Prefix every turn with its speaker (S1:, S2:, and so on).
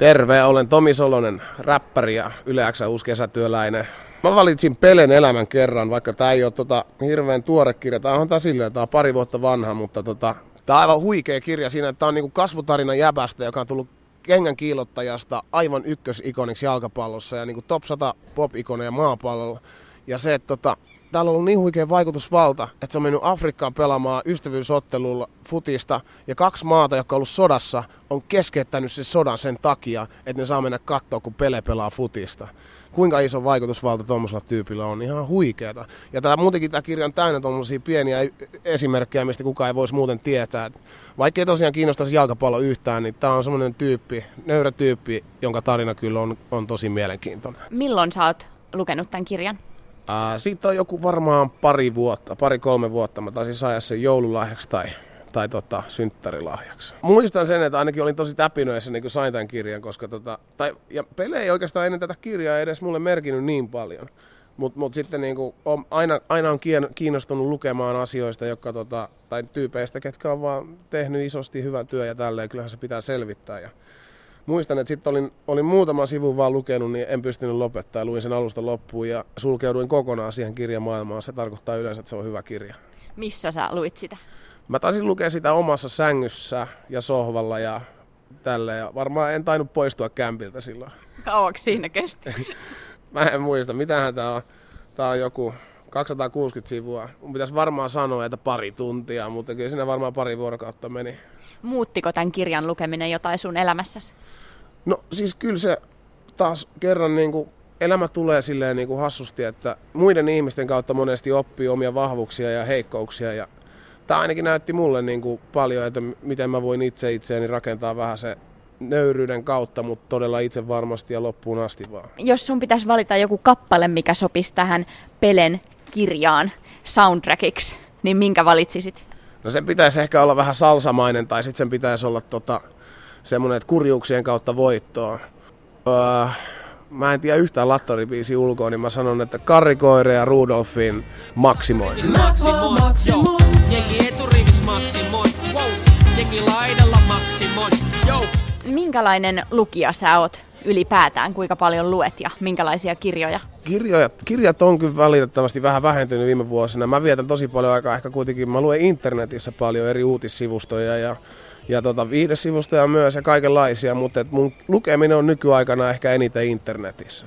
S1: Terve, olen Tomi Solonen, räppäri ja Yle X uusi kesätyöläinen. Mä valitsin Pelen elämän kerran, vaikka tämä ei ole tota, hirveän tuore kirja. Tämä on taas silleen, tämä on pari vuotta vanha, mutta tota, tämä on aivan huikea kirja siinä, että tämä on niinku kasvutarina jäbästä, joka on tullut kengän kiilottajasta aivan ykkösikoniksi jalkapallossa ja niinku top 100 pop-ikoneja maapallolla. Ja se, että tota, täällä on ollut niin huikea vaikutusvalta, että se on mennyt Afrikkaan pelaamaan ystävyysottelulla futista. Ja kaksi maata, jotka on ollut sodassa, on keskeyttänyt sen sodan sen takia, että ne saa mennä katsoa, kun Pele pelaa futista. Kuinka iso vaikutusvalta tuommoisella tyypillä on, ihan huikeeta. Ja tämä muutenkin tämä kirja on täynnä tuommoisia pieniä esimerkkejä, mistä kukaan ei voisi muuten tietää. Vaikka ei tosiaan kiinnostaisi jalkapallo yhtään, niin tämä on semmoinen tyyppi, nöyrä tyyppi, jonka tarina kyllä on, on tosi mielenkiintoinen.
S2: Milloin sä oot lukenut tämän kirjan?
S1: Ää, siitä on joku varmaan pari vuotta, pari-kolme vuotta. Mä taisin saada sen joululahjaksi tai, tai tota, synttärilahjaksi. Muistan sen, että ainakin olin tosi täpinöissä niin kun sain tämän kirjan, koska tota, tai, ja Pele ei oikeastaan ennen tätä kirjaa edes mulle merkinnyt niin paljon. Mutta mut sitten niinku, on, aina, aina on kiinnostunut lukemaan asioista, jotka, tota, tai tyypeistä, ketkä on vaan tehnyt isosti hyvän työn ja tälleen. Kyllähän se pitää selvittää. Ja muistan, että sitten olin, olin muutama sivu vaan lukenut, niin en pystynyt lopettaa. Luin sen alusta loppuun ja sulkeuduin kokonaan siihen kirjamaailmaan. Se tarkoittaa yleensä, että se on hyvä kirja.
S2: Missä sä luit sitä?
S1: Mä taisin lukea sitä omassa sängyssä ja sohvalla ja tälle. Ja varmaan en tainnut poistua kämpiltä silloin.
S2: Kauaksi siinä kesti?
S1: Mä en muista. Mitähän tää on? Tää on joku 260 sivua. Mun pitäisi varmaan sanoa, että pari tuntia, mutta kyllä siinä varmaan pari vuorokautta meni.
S2: Muuttiko tämän kirjan lukeminen jotain sun elämässäsi?
S1: No siis kyllä se taas kerran niin kuin elämä tulee silleen niin kuin hassusti, että muiden ihmisten kautta monesti oppii omia vahvuuksia ja heikkouksia. Ja tämä ainakin näytti mulle niin kuin paljon, että miten mä voin itse itseäni rakentaa vähän se nöyryyden kautta, mutta todella itse varmasti ja loppuun asti vaan.
S2: Jos sun pitäisi valita joku kappale, mikä sopisi tähän Pelen kirjaan soundtrackiksi, niin minkä valitsisit?
S1: No sen pitäisi ehkä olla vähän salsamainen tai sitten sen pitäisi olla tota, semmoinen, että kurjuuksien kautta voittoa. Öö, mä en tiedä yhtään Lattoribiisi ulkoa, niin mä sanon, että Karri Koire ja Rudolfin maksimoi. Maksimoi, maksimoi. Jengi eturivis maksimoi, wow. Jengi laidalla
S2: maksimoi, yo. Minkälainen lukija sä oot? Ylipäätään, kuinka paljon luet ja minkälaisia kirjoja?
S1: Kirjoja, kirjat on kyllä valitettavasti vähän vähentynyt viime vuosina. Mä vietän tosi paljon aikaa ehkä kuitenkin, mä luen internetissä paljon eri uutissivustoja ja, ja tota, viihdesivustoja myös ja kaikenlaisia, mutta mun lukeminen on nykyaikana ehkä eniten internetissä.